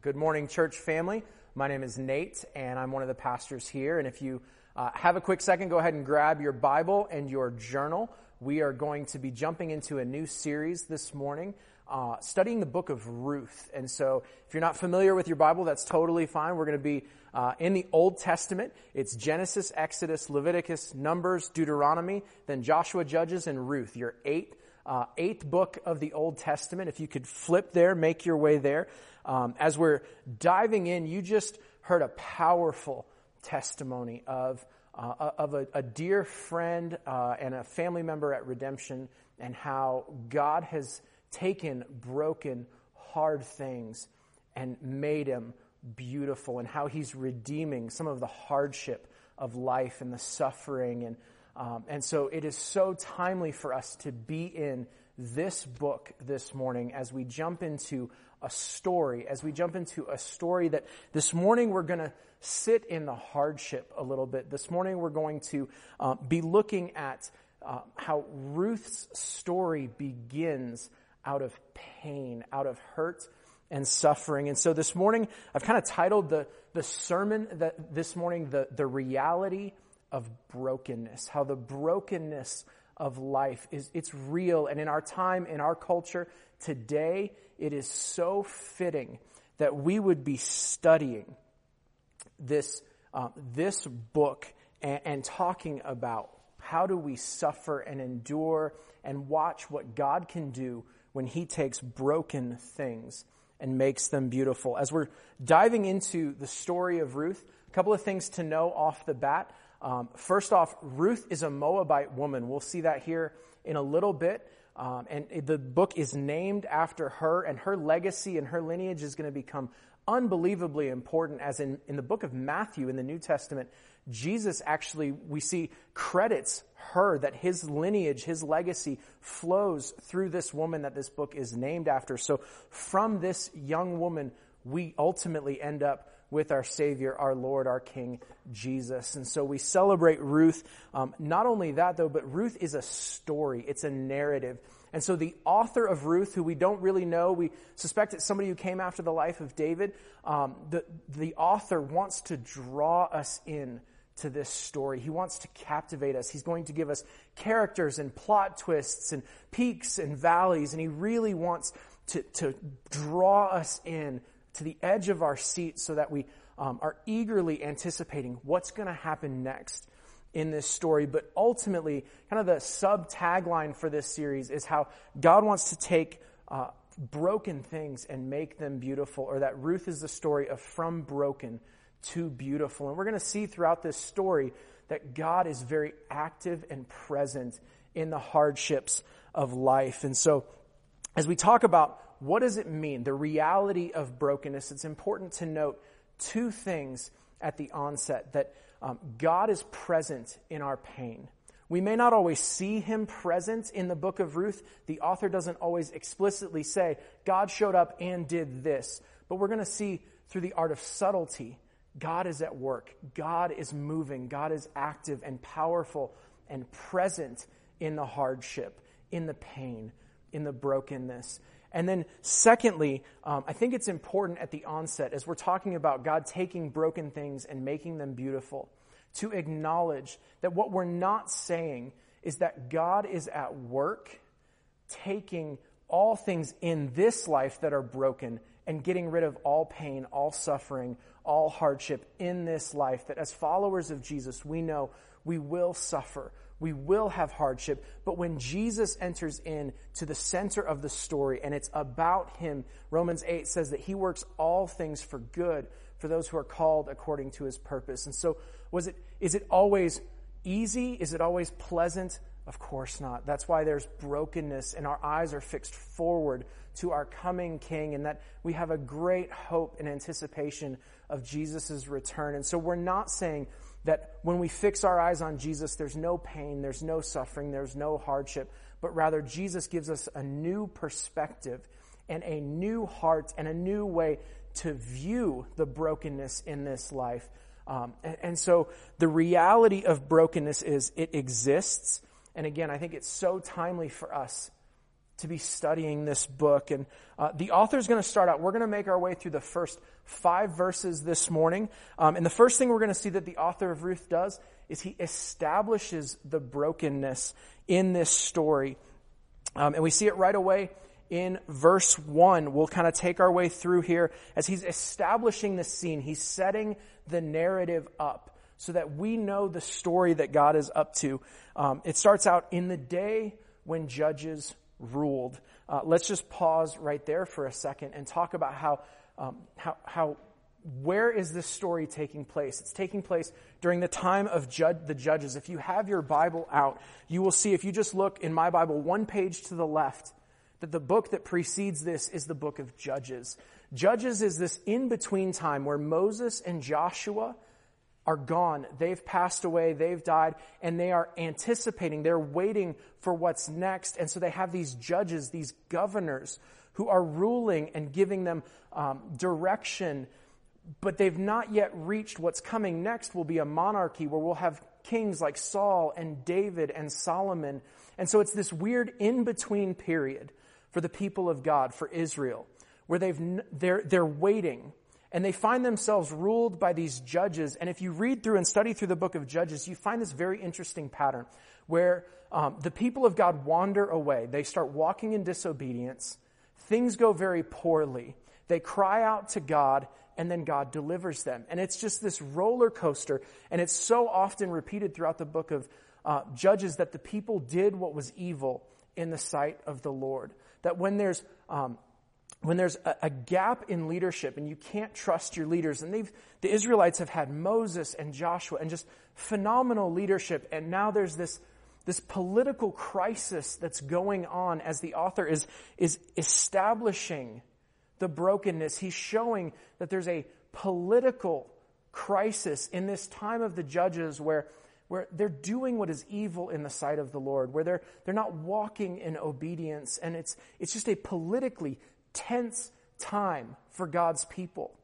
Good morning, church family. My name is Nate, and I'm one of the pastors here. And if you uh, have a quick second, go ahead and grab your Bible and your journal. We are going to be jumping into a new series this morning, uh, studying the book of Ruth. And so, if you're not familiar with your Bible, that's totally fine. We're going to be uh, in the Old Testament. It's Genesis, Exodus, Leviticus, Numbers, Deuteronomy, then Joshua, Judges, and Ruth. Your eight uh, eighth book of the Old Testament. If you could flip there, make your way there. Um, as we're diving in, you just heard a powerful testimony of, uh, of a, a, dear friend uh, and a family member at Redemption and how God has taken broken, hard things and made them beautiful and how he's redeeming some of the hardship of life and the suffering and um, and so it is so timely for us to be in this book this morning as we jump into a story, as we jump into a story that this morning we're going to sit in the hardship a little bit. This morning we're going to uh, be looking at uh, how Ruth's story begins out of pain, out of hurt and suffering. And so this morning I've kind of titled the, the sermon that this morning, the, the reality of brokenness, how the brokenness of life is, it's real. And in our time, in our culture today, it is so fitting that we would be studying this, uh, this book and, and talking about how do we suffer and endure and watch what God can do when He takes broken things and makes them beautiful. As we're diving into the story of Ruth, a couple of things to know off the bat. Um, first off, Ruth is a Moabite woman. We'll see that here in a little bit. Um, and the book is named after her, and her legacy and her lineage is going to become unbelievably important. As in, in the book of Matthew in the New Testament, Jesus actually, we see credits her that his lineage, his legacy flows through this woman that this book is named after. So from this young woman, we ultimately end up with our Savior, our Lord, our King, Jesus. And so we celebrate Ruth. Um, not only that, though, but Ruth is a story, it's a narrative. And so the author of Ruth, who we don't really know, we suspect it's somebody who came after the life of David, um, the, the author wants to draw us in to this story. He wants to captivate us. He's going to give us characters and plot twists and peaks and valleys, and he really wants to, to draw us in to the edge of our seat so that we um, are eagerly anticipating what's going to happen next in this story. But ultimately, kind of the sub tagline for this series is how God wants to take uh, broken things and make them beautiful, or that Ruth is the story of from broken to beautiful. And we're going to see throughout this story that God is very active and present in the hardships of life. And so, as we talk about what does it mean? The reality of brokenness. It's important to note two things at the onset that um, God is present in our pain. We may not always see him present in the book of Ruth. The author doesn't always explicitly say, God showed up and did this. But we're going to see through the art of subtlety, God is at work. God is moving. God is active and powerful and present in the hardship, in the pain, in the brokenness. And then, secondly, um, I think it's important at the onset, as we're talking about God taking broken things and making them beautiful, to acknowledge that what we're not saying is that God is at work taking all things in this life that are broken and getting rid of all pain, all suffering, all hardship in this life. That as followers of Jesus, we know we will suffer, we will have hardship, but when Jesus enters in to the center of the story and it's about him, Romans 8 says that he works all things for good for those who are called according to his purpose. And so was it is it always easy? Is it always pleasant? Of course not. That's why there's brokenness and our eyes are fixed forward to our coming king and that we have a great hope and anticipation of Jesus' return. And so we're not saying that when we fix our eyes on Jesus, there's no pain, there's no suffering, there's no hardship, but rather Jesus gives us a new perspective and a new heart and a new way to view the brokenness in this life. Um, and, and so the reality of brokenness is it exists. And again, I think it's so timely for us to be studying this book. And uh, the author is going to start out. We're going to make our way through the first five verses this morning. Um, and the first thing we're going to see that the author of Ruth does is he establishes the brokenness in this story. Um, and we see it right away in verse 1. We'll kind of take our way through here as he's establishing the scene. He's setting the narrative up so that we know the story that God is up to. Um, it starts out in the day when judges ruled. Uh, let's just pause right there for a second and talk about how, um, how, how, where is this story taking place? It's taking place during the time of jud- the judges. If you have your Bible out, you will see, if you just look in my Bible, one page to the left, that the book that precedes this is the book of Judges. Judges is this in between time where Moses and Joshua are gone. They've passed away, they've died, and they are anticipating, they're waiting for what's next. And so they have these judges, these governors who are ruling and giving them um, direction, but they've not yet reached what's coming next will be a monarchy where we'll have kings like Saul and David and Solomon. And so it's this weird in between period for the people of God, for Israel, where they've, they're, they're waiting and they find themselves ruled by these judges. And if you read through and study through the book of Judges, you find this very interesting pattern where um, the people of God wander away. They start walking in disobedience. Things go very poorly. They cry out to God, and then God delivers them. And it's just this roller coaster. And it's so often repeated throughout the book of uh, Judges that the people did what was evil in the sight of the Lord. That when there's um, when there's a, a, gap in leadership and you can't trust your leaders, and they've, the Israelites have had Moses and Joshua and just phenomenal leadership, and now there's this, this political crisis that's going on as the author is, is establishing the brokenness. He's showing that there's a political crisis in this time of the judges where, where they're doing what is evil in the sight of the Lord, where they're, they're not walking in obedience, and it's, it's just a politically tense time for God's people.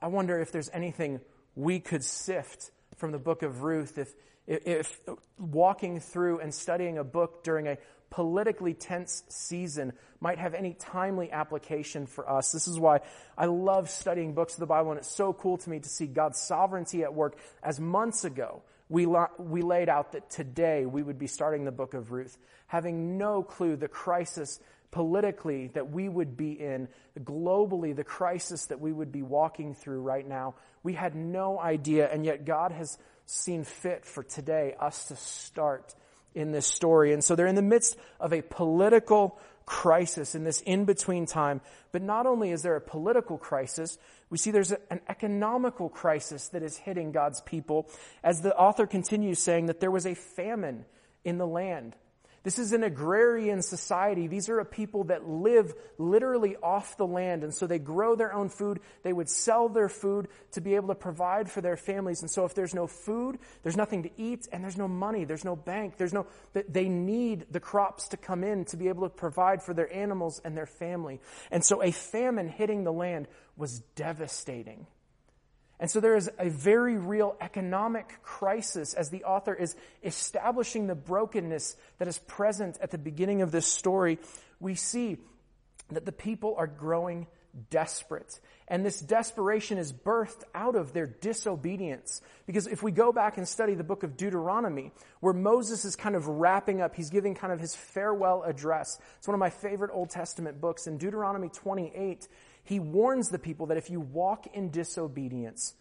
I wonder if there's anything we could sift from the book of Ruth if, if walking through and studying a book during a politically tense season might have any timely application for us. This is why I love studying books of the Bible, and it's so cool to me to see God's sovereignty at work. As months ago, we, la- we laid out that today we would be starting the book of Ruth, having no clue the crisis politically that we would be in, globally, the crisis that we would be walking through right now. We had no idea, and yet God has seen fit for today us to start in this story. And so they're in the midst of a political crisis in this in between time. But not only is there a political crisis, we see there's an economical crisis that is hitting God's people as the author continues saying that there was a famine in the land. This is an agrarian society. These are a people that live literally off the land. And so they grow their own food. They would sell their food to be able to provide for their families. And so if there's no food, there's nothing to eat, and there's no money, there's no bank, there's no, they need the crops to come in to be able to provide for their animals and their family. And so a famine hitting the land was devastating. And so there is a very real economic crisis as the author is establishing the brokenness that is present at the beginning of this story. We see that the people are growing desperate. And this desperation is birthed out of their disobedience. Because if we go back and study the book of Deuteronomy, where Moses is kind of wrapping up, he's giving kind of his farewell address. It's one of my favorite Old Testament books. In Deuteronomy 28, he warns the people that if you walk in disobedience,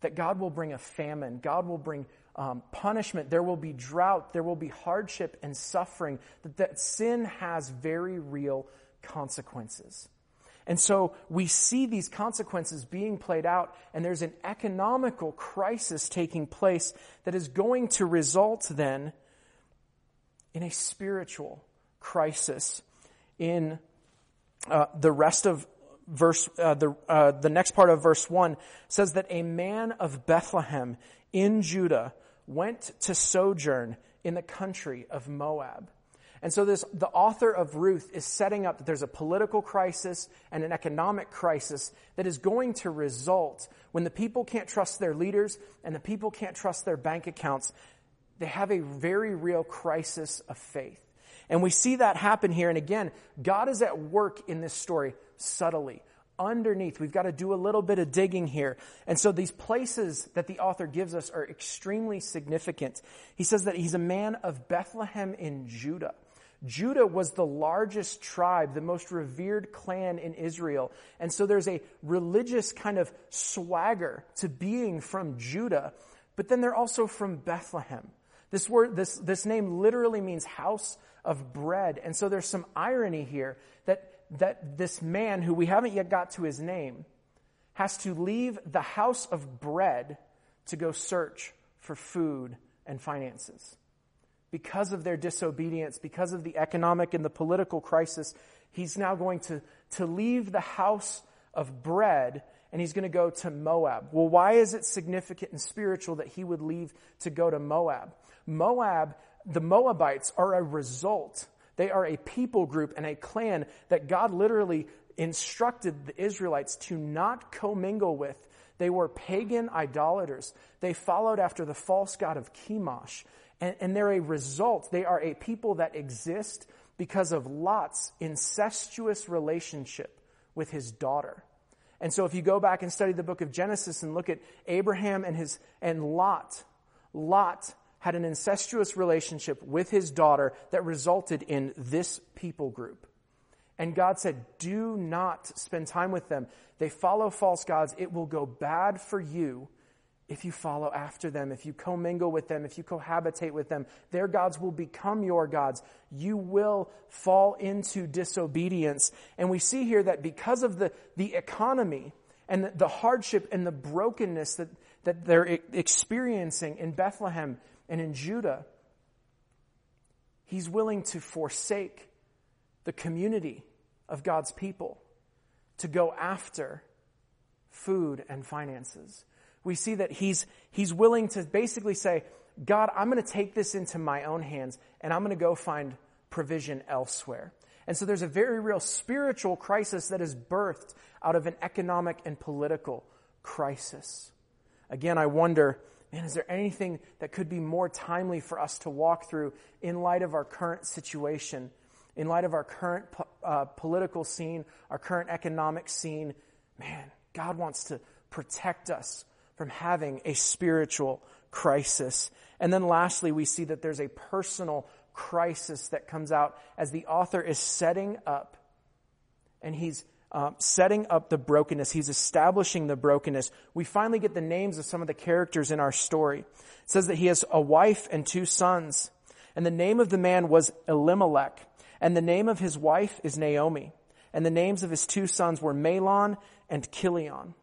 that God will bring a famine, God will bring um, punishment, there will be drought, there will be hardship and suffering, that, that sin has very real consequences. And so we see these consequences being played out, and there's an economical crisis taking place that is going to result then in a spiritual crisis in uh, the rest of verse, uh, the, uh, the next part of verse 1 says that a man of Bethlehem in Judah went to sojourn in the country of Moab. And so this, the author of Ruth is setting up that there's a political crisis and an economic crisis that is going to result when the people can't trust their leaders and the people can't trust their bank accounts. They have a very real crisis of faith. And we see that happen here. And again, God is at work in this story subtly. Underneath, we've got to do a little bit of digging here. And so these places that the author gives us are extremely significant. He says that he's a man of Bethlehem in Judah. Judah was the largest tribe, the most revered clan in Israel. And so there's a religious kind of swagger to being from Judah, but then they're also from Bethlehem. This word, this, this name literally means house of bread. And so there's some irony here that, that this man who we haven't yet got to his name has to leave the house of bread to go search for food and finances because of their disobedience, because of the economic and the political crisis, he's now going to, to leave the house of bread and he's going to go to Moab. Well, why is it significant and spiritual that he would leave to go to Moab? Moab, the Moabites are a result. They are a people group and a clan that God literally instructed the Israelites to not commingle with. They were pagan idolaters. They followed after the false god of Chemosh. And, and they're a result. They are a people that exist because of Lot's incestuous relationship with his daughter. And so if you go back and study the book of Genesis and look at Abraham and his, and Lot, Lot had an incestuous relationship with his daughter that resulted in this people group. And God said, do not spend time with them. They follow false gods. It will go bad for you if you follow after them, if you commingle with them, if you cohabitate with them, their gods will become your gods. You will fall into disobedience. And we see here that because of the, the economy and the, the hardship and the brokenness that, that they're experiencing in Bethlehem and in Judah, he's willing to forsake the community of God's people to go after food and finances we see that he's, he's willing to basically say, God, I'm going to take this into my own hands and I'm going to go find provision elsewhere. And so there's a very real spiritual crisis that is birthed out of an economic and political crisis. Again, I wonder, man, is there anything that could be more timely for us to walk through in light of our current situation, in light of our current uh, political scene, our current economic scene? Man, God wants to protect us from having a spiritual crisis. And then lastly, we see that there's a personal crisis that comes out as the author is setting up and he's um, setting up the brokenness. He's establishing the brokenness. We finally get the names of some of the characters in our story. It says that he has a wife and two sons. And the name of the man was Elimelech. And the name of his wife is Naomi. And the names of his two sons were Mahlon and Chilion.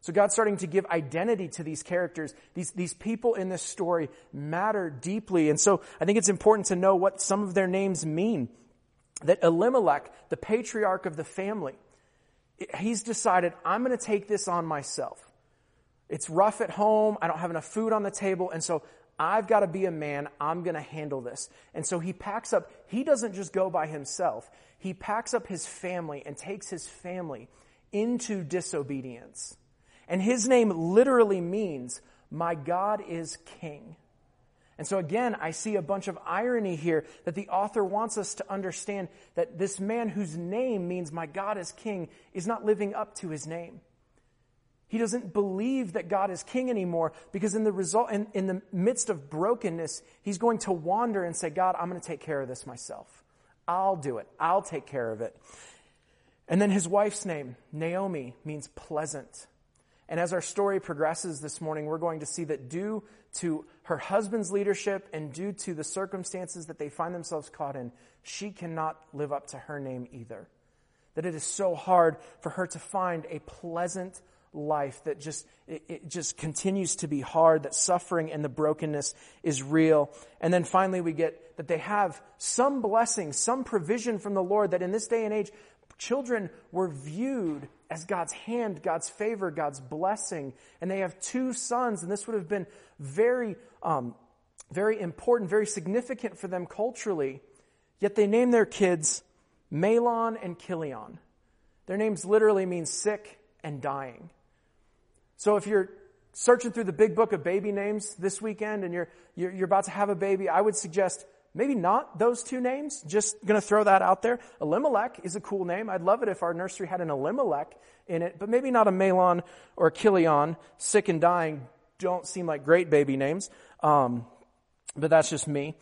So God's starting to give identity to these characters. These, these people in this story matter deeply. And so I think it's important to know what some of their names mean. That Elimelech, the patriarch of the family, he's decided, I'm going to take this on myself. It's rough at home. I don't have enough food on the table. And so I've got to be a man. I'm going to handle this. And so he packs up, he doesn't just go by himself. He packs up his family and takes his family into disobedience. And his name literally means, my God is king. And so again, I see a bunch of irony here that the author wants us to understand that this man whose name means my God is king is not living up to his name. He doesn't believe that God is king anymore because in the result, in, in the midst of brokenness, he's going to wander and say, God, I'm going to take care of this myself. I'll do it. I'll take care of it. And then his wife's name, Naomi, means pleasant. And as our story progresses this morning, we're going to see that due to her husband's leadership and due to the circumstances that they find themselves caught in, she cannot live up to her name either. That it is so hard for her to find a pleasant life that just it, it, just continues to be hard that suffering and the brokenness is real and then finally we get that they have some blessing some provision from the lord that in this day and age children were viewed as God's hand, God's favor, God's blessing. And they have two sons, and this would have been very, um, very important, very significant for them culturally. Yet they name their kids Mahlon and Chilion. Their names literally mean sick and dying. So if you're searching through the big book of baby names this weekend and you're, you're, you're about to have a baby, I would suggest maybe not those two names. Just to throw that out there. Elimelech is a cool name. I'd love it if our nursery had an Elimelech in it, but maybe not a Mahlon or a Chilion. Sick and dying don't seem like great baby names. Um, but that's just me.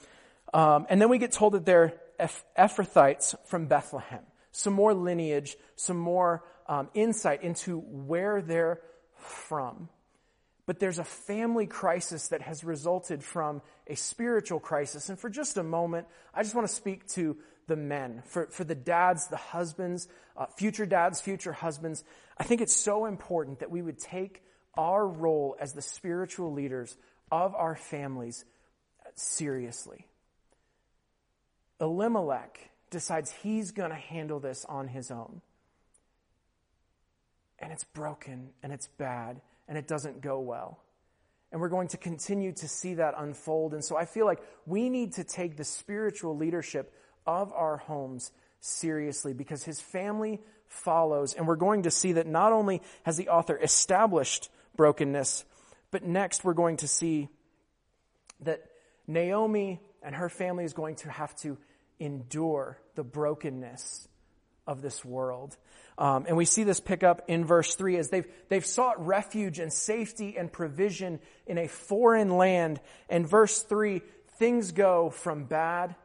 Um, and then we get told that they're Eph- Ephrathites from Bethlehem. Some more lineage, some more um, insight into where they're from. But there's a family crisis that has resulted from a spiritual crisis. And for just a moment, I just want to speak to the men, for, for the dads, the husbands, uh, future dads, future husbands. I think it's so important that we would take our role as the spiritual leaders of our families seriously. Elimelech decides he's going to handle this on his own. And it's broken and it's bad and it doesn't go well. And we're going to continue to see that unfold. And so I feel like we need to take the spiritual leadership of our homes seriously because his family follows. And we're going to see that not only has the author established brokenness, but next we're going to see that Naomi and her family is going to have to endure the brokenness of this world. Um, and we see this pick up in verse 3 as they've, they've sought refuge and safety and provision in a foreign land. And verse 3, things go from bad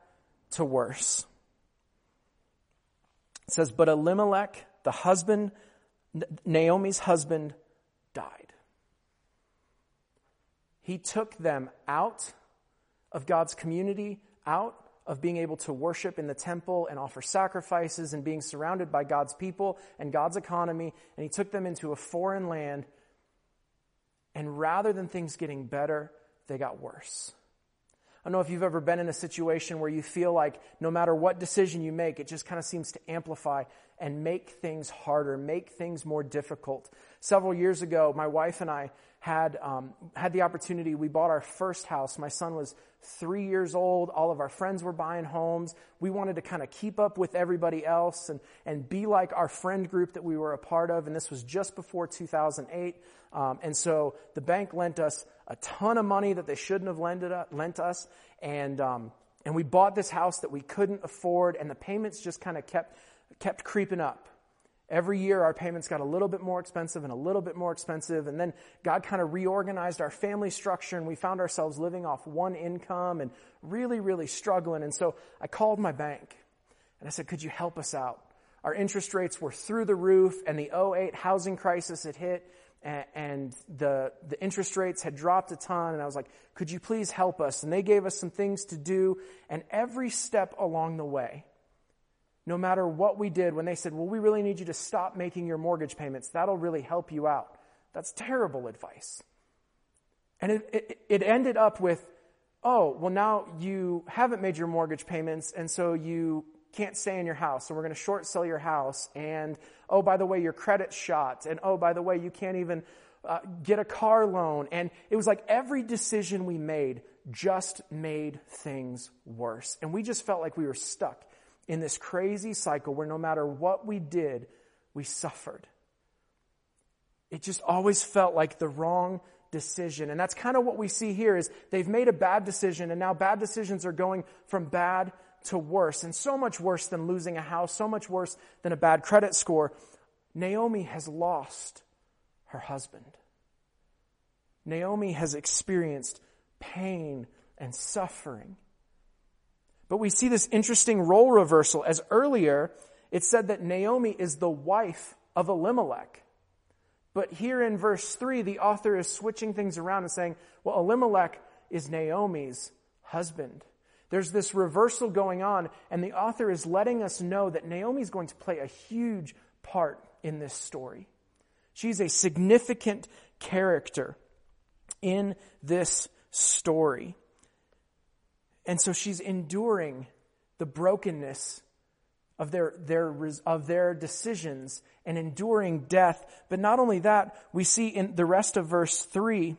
to worse. It says, But Elimelech, the husband, Naomi's husband, died. He took them out of God's community, out of being able to worship in the temple and offer sacrifices and being surrounded by God's people and God's economy. And he took them into a foreign land. And rather than things getting better, they got worse. I don't know if you've ever been in a situation where you feel like no matter what decision you make, it just kind of seems to amplify and make things harder, make things more difficult. Several years ago, my wife and I had um, had the opportunity. We bought our first house. My son was three years old. All of our friends were buying homes. We wanted to kind of keep up with everybody else and and be like our friend group that we were a part of. And this was just before 2008. Um, and so the bank lent us a ton of money that they shouldn't have lent, lent us. And um, and we bought this house that we couldn't afford, and the payments just kind of kept kept creeping up. Every year, our payments got a little bit more expensive and a little bit more expensive. And then God kind of reorganized our family structure, and we found ourselves living off one income and really, really struggling. And so I called my bank and I said, Could you help us out? Our interest rates were through the roof, and the 08 housing crisis had hit, and the, the interest rates had dropped a ton. And I was like, Could you please help us? And they gave us some things to do. And every step along the way, no matter what we did, when they said, Well, we really need you to stop making your mortgage payments, that'll really help you out. That's terrible advice. And it, it, it, ended up with, Oh, well, now you haven't made your mortgage payments, and so you can't stay in your house, so we're going to short sell your house. And oh, by the way, your credit's shot. And oh, by the way, you can't even uh, get a car loan. And it was like every decision we made just made things worse. And we just felt like we were stuck in this crazy cycle where no matter what we did, we suffered. It just always felt like the wrong decision. And that's kind of what we see here is they've made a bad decision and now bad decisions are going from bad to worse and so much worse than losing a house, so much worse than a bad credit score. Naomi has lost her husband. Naomi has experienced pain and suffering. But we see this interesting role reversal as earlier it said that Naomi is the wife of Elimelech. But here in verse 3, the author is switching things around and saying, well, Elimelech is Naomi's husband. There's this reversal going on, and the author is letting us know that Naomi is going to play a huge part in this story. She's a significant character in this story. And so she's enduring the brokenness of their, their, of their decisions and enduring death. But not only that, we see in the rest of verse 3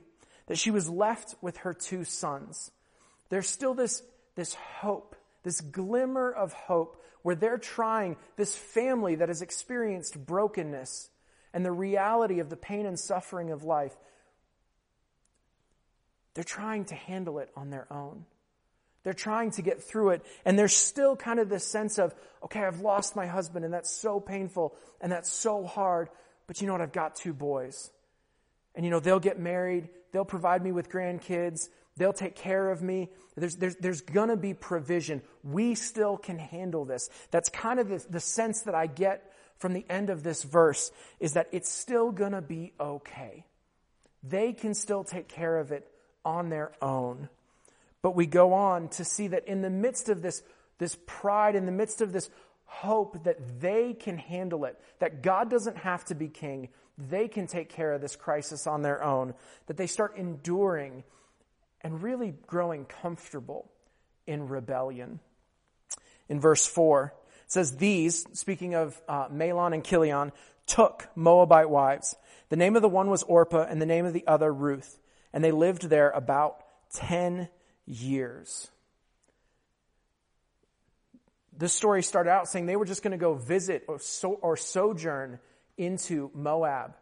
that she was left with her two sons. There's still this, this hope, this glimmer of hope where they're trying, this family that has experienced brokenness and the reality of the pain and suffering of life, they're trying to handle it on their own. They're trying to get through it. And there's still kind of this sense of, okay, I've lost my husband and that's so painful and that's so hard. But you know what? I've got two boys. And you know, they'll get married. They'll provide me with grandkids. They'll take care of me. There's, there's, there's gonna be provision. We still can handle this. That's kind of the, the sense that I get from the end of this verse is that it's still gonna be okay. They can still take care of it on their own. But we go on to see that in the midst of this, this pride, in the midst of this hope that they can handle it, that God doesn't have to be king, they can take care of this crisis on their own, that they start enduring and really growing comfortable in rebellion. In verse 4, it says, These, speaking of uh, Mahlon and Chilion, took Moabite wives. The name of the one was Orpah, and the name of the other Ruth. And they lived there about 10 years. This story started out saying they were just going to go visit or, so, or sojourn into Moab.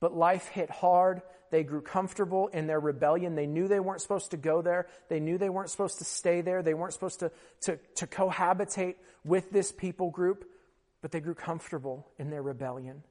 But life hit hard. They grew comfortable in their rebellion. They knew they weren't supposed to go there. They knew they weren't supposed to stay there. They weren't supposed to, to, to cohabitate with this people group, but they grew comfortable in their rebellion.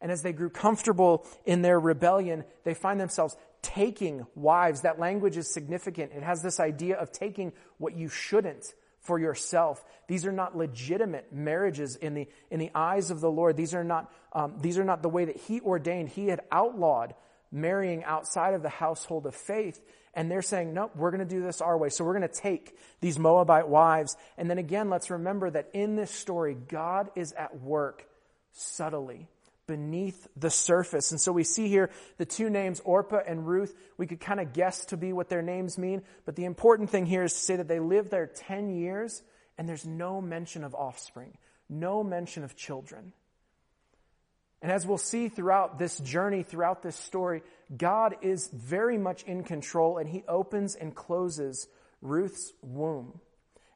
And as they grew comfortable in their rebellion, they find themselves taking wives. That language is significant. It has this idea of taking what you shouldn't for yourself. These are not legitimate marriages in the, in the eyes of the Lord. These are not, um, these are not the way that He ordained. He had outlawed marrying outside of the household of faith. And they're saying, nope, we're going to do this our way. So we're going to take these Moabite wives. And then again, let's remember that in this story, God is at work subtly beneath the surface. And so we see here the two names, Orpah and Ruth. We could kind of guess to be what their names mean, but the important thing here is to say that they lived there 10 years and there's no mention of offspring, no mention of children. And as we'll see throughout this journey, throughout this story, God is very much in control and he opens and closes Ruth's womb.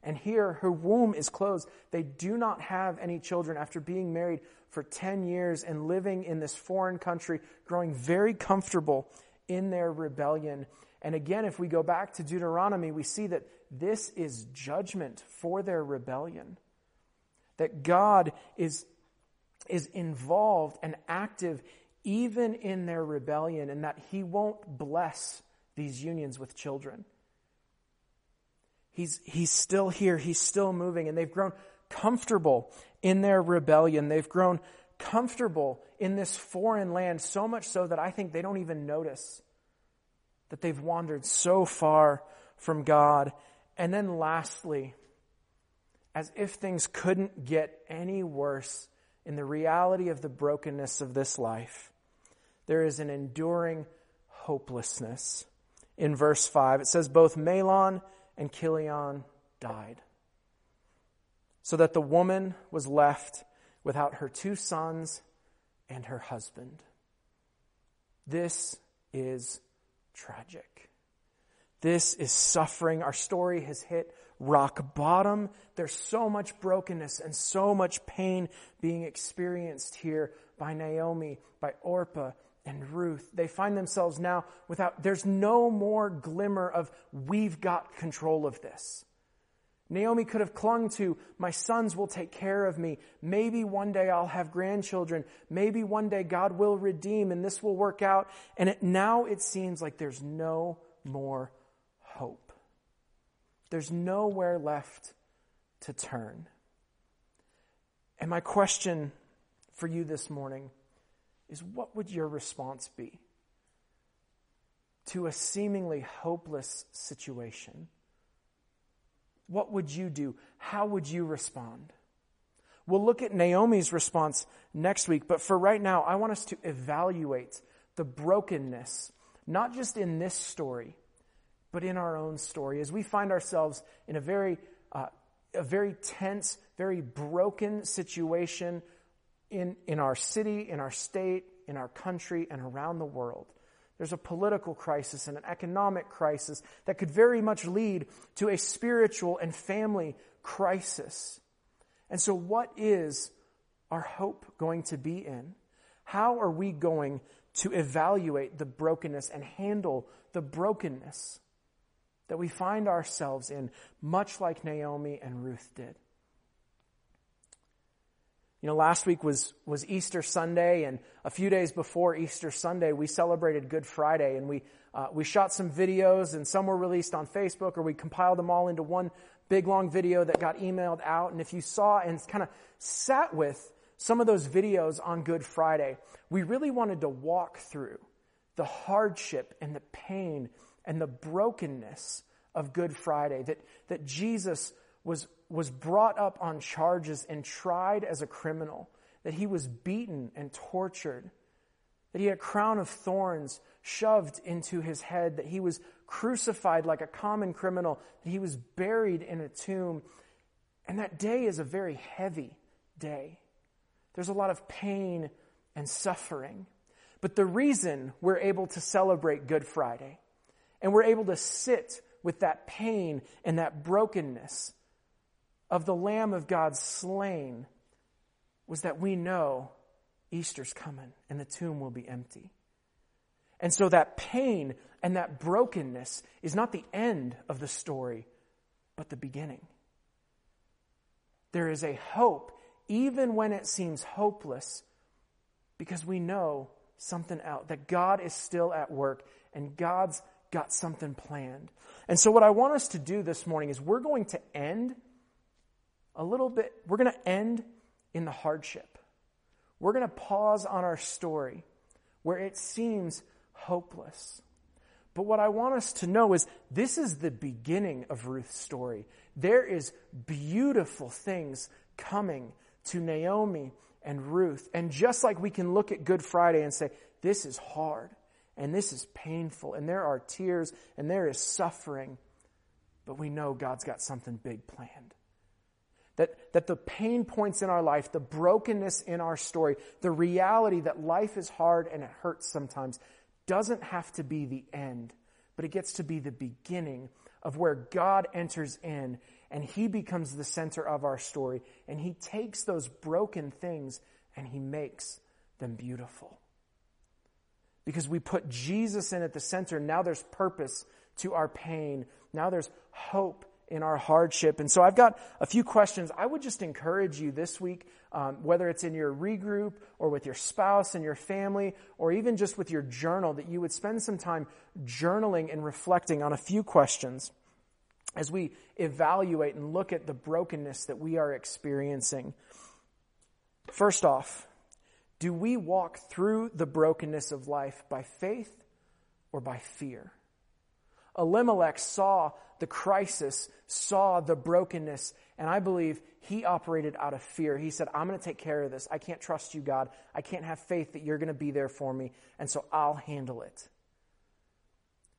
And here, her womb is closed. They do not have any children after being married for 10 years and living in this foreign country, growing very comfortable in their rebellion. And again, if we go back to Deuteronomy, we see that this is judgment for their rebellion. That God is, is involved and active even in their rebellion, and that He won't bless these unions with children. He's, he's still here, He's still moving, and they've grown comfortable in their rebellion. They've grown comfortable in this foreign land, so much so that I think they don't even notice that they've wandered so far from God. And then lastly, as if things couldn't get any worse in the reality of the brokenness of this life, there is an enduring hopelessness. In verse 5, it says, Both Mahlon and Chilion died so that the woman was left without her two sons and her husband. This is tragic. This is suffering. Our story has hit rock bottom. There's so much brokenness and so much pain being experienced here by Naomi, by Orpah, and Ruth. They find themselves now without, there's no more glimmer of, we've got control of this. Naomi could have clung to, my sons will take care of me. Maybe one day I'll have grandchildren. Maybe one day God will redeem and this will work out. And it, now it seems like there's no more hope. There's nowhere left to turn. And my question for you this morning is what would your response be to a seemingly hopeless situation? What would you do? How would you respond? We'll look at Naomi's response next week, but for right now, I want us to evaluate the brokenness, not just in this story, but in our own story, as we find ourselves in a very, uh, a very tense, very broken situation in, in our city, in our state, in our country, and around the world. There's a political crisis and an economic crisis that could very much lead to a spiritual and family crisis. And so, what is our hope going to be in? How are we going to evaluate the brokenness and handle the brokenness that we find ourselves in, much like Naomi and Ruth did. You know, last week was, was Easter Sunday, and a few days before Easter Sunday, we celebrated Good Friday, and we, uh, we shot some videos, and some were released on Facebook, or we compiled them all into one big long video that got emailed out. And if you saw and kind of sat with some of those videos on Good Friday, we really wanted to walk through the hardship and the pain and the brokenness of Good Friday, that, that Jesus was, was brought up on charges and tried as a criminal, that he was beaten and tortured, that he had a crown of thorns shoved into his head, that he was crucified like a common criminal, that he was buried in a tomb. And that day is a very heavy day. There's a lot of pain and suffering. But the reason we're able to celebrate Good Friday and we're able to sit with that pain and that brokenness of the Lamb of God slain was that we know Easter's coming and the tomb will be empty. And so that pain and that brokenness is not the end of the story, but the beginning. There is a hope, even when it seems hopeless, because we know something else, that God is still at work and God's got something planned. And so, what I want us to do this morning is we're going to end a little bit, we're going to end in the hardship. We're going to pause on our story where it seems hopeless. But what I want us to know is this is the beginning of Ruth's story. There is beautiful things coming to Naomi and Ruth. And just like we can look at Good Friday and say, this is hard and this is painful and there are tears and there is suffering, but we know God's got something big planned. That, that the pain points in our life, the brokenness in our story, the reality that life is hard and it hurts sometimes doesn't have to be the end, but it gets to be the beginning of where God enters in and he becomes the center of our story and he takes those broken things and he makes them beautiful. Because we put Jesus in at the center, now there's purpose to our pain. Now there's hope in our hardship. And so I've got a few questions. I would just encourage you this week, um, whether it's in your regroup or with your spouse and your family, or even just with your journal, that you would spend some time journaling and reflecting on a few questions as we evaluate and look at the brokenness that we are experiencing. First off, do we walk through the brokenness of life by faith or by fear? Elimelech saw the crisis, saw the brokenness, and I believe he operated out of fear. He said, I'm going to take care of this. I can't trust you, God. I can't have faith that you're going to be there for me, and so I'll handle it.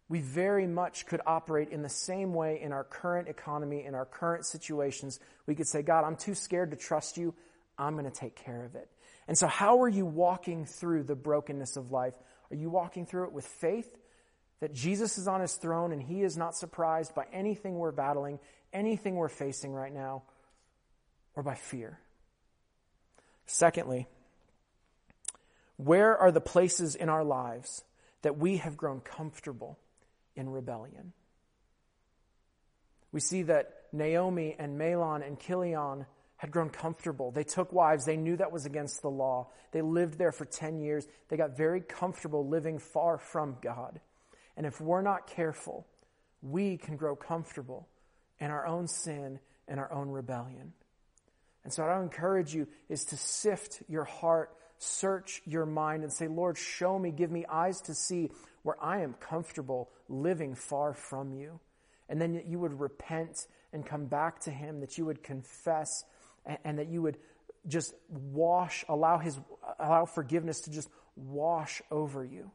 We very much could operate in the same way in our current economy, in our current situations. We could say, God, I'm too scared to trust you. I'm going to take care of it. And so, how are you walking through the brokenness of life? Are you walking through it with faith? That Jesus is on his throne and he is not surprised by anything we're battling, anything we're facing right now, or by fear. Secondly, where are the places in our lives that we have grown comfortable in rebellion? We see that Naomi and Mahlon and Chilion had grown comfortable. They took wives. They knew that was against the law. They lived there for 10 years. They got very comfortable living far from God. And if we're not careful, we can grow comfortable in our own sin and our own rebellion. And so, what I encourage you is to sift your heart, search your mind, and say, Lord, show me, give me eyes to see where I am comfortable living far from you. And then that you would repent and come back to Him, that you would confess, and, and that you would just wash, allow His, allow forgiveness to just wash over you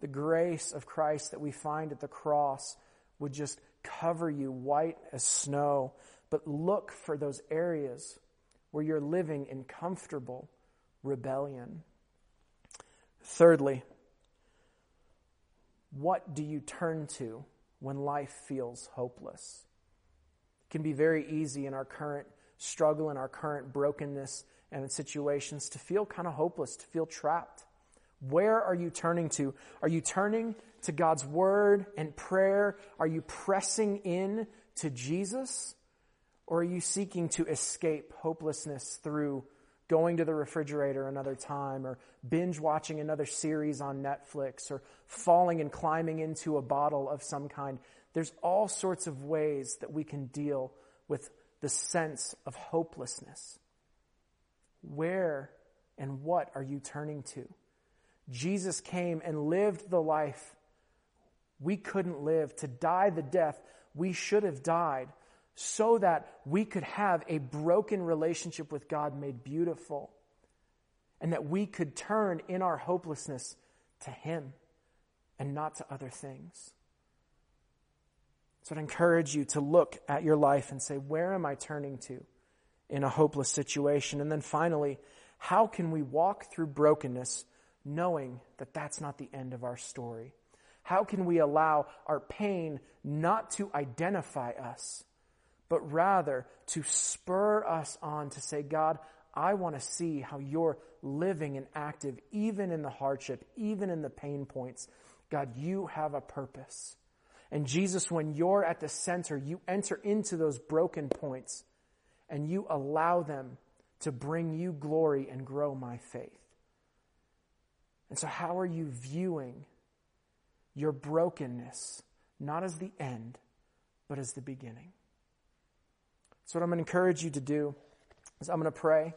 the grace of Christ that we find at the cross would just cover you white as snow. But look for those areas where you're living in comfortable rebellion. Thirdly, what do you turn to when life feels hopeless? It can be very easy in our current struggle, in our current brokenness and in situations to feel kind of hopeless, to feel trapped. Where are you turning to? Are you turning to God's word and prayer? Are you pressing in to Jesus? Or are you seeking to escape hopelessness through going to the refrigerator another time or binge watching another series on Netflix or falling and climbing into a bottle of some kind? There's all sorts of ways that we can deal with the sense of hopelessness. Where and what are you turning to? Jesus came and lived the life we couldn't live, to die the death we should have died, so that we could have a broken relationship with God made beautiful, and that we could turn in our hopelessness to Him and not to other things. So I'd encourage you to look at your life and say, where am I turning to in a hopeless situation? And then finally, how can we walk through brokenness knowing that that's not the end of our story? How can we allow our pain not to identify us, but rather to spur us on to say, God, I want to see how you're living and active, even in the hardship, even in the pain points. God, you have a purpose. And Jesus, when you're at the center, you enter into those broken points and you allow them to bring you glory and grow my faith. And so, how are you viewing your brokenness, not as the end, but as the beginning? So, what I'm going to encourage you to do is I'm going to pray,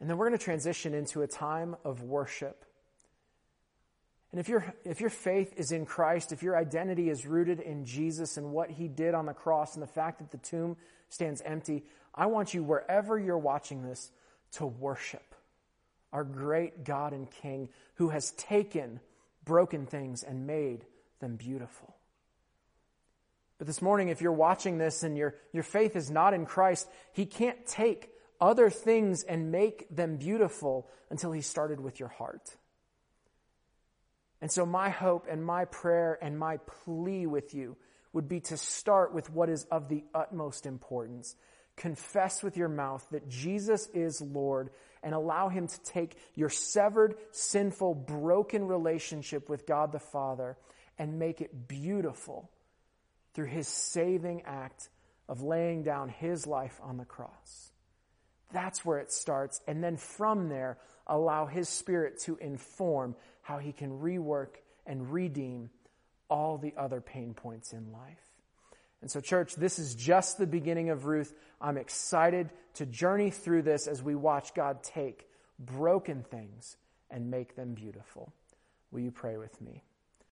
and then we're going to transition into a time of worship. And if, your if your faith is in Christ, if your identity is rooted in Jesus and what he did on the cross and the fact that the tomb stands empty, I want you, wherever you're watching this, to worship our great God and King who has taken broken things and made them beautiful. But this morning, if you're watching this and your, your faith is not in Christ, He can't take other things and make them beautiful until He started with your heart. And so, my hope and my prayer and my plea with you would be to start with what is of the utmost importance. Confess with your mouth that Jesus is Lord and allow Him to take your severed, sinful, broken relationship with God the Father and make it beautiful through His saving act of laying down His life on the cross. That's where it starts. And then from there, allow His Spirit to inform how He can rework and redeem all the other pain points in life. And so, church, this is just the beginning of Ruth. I'm excited to journey through this as we watch God take broken things and make them beautiful. Will you pray with me?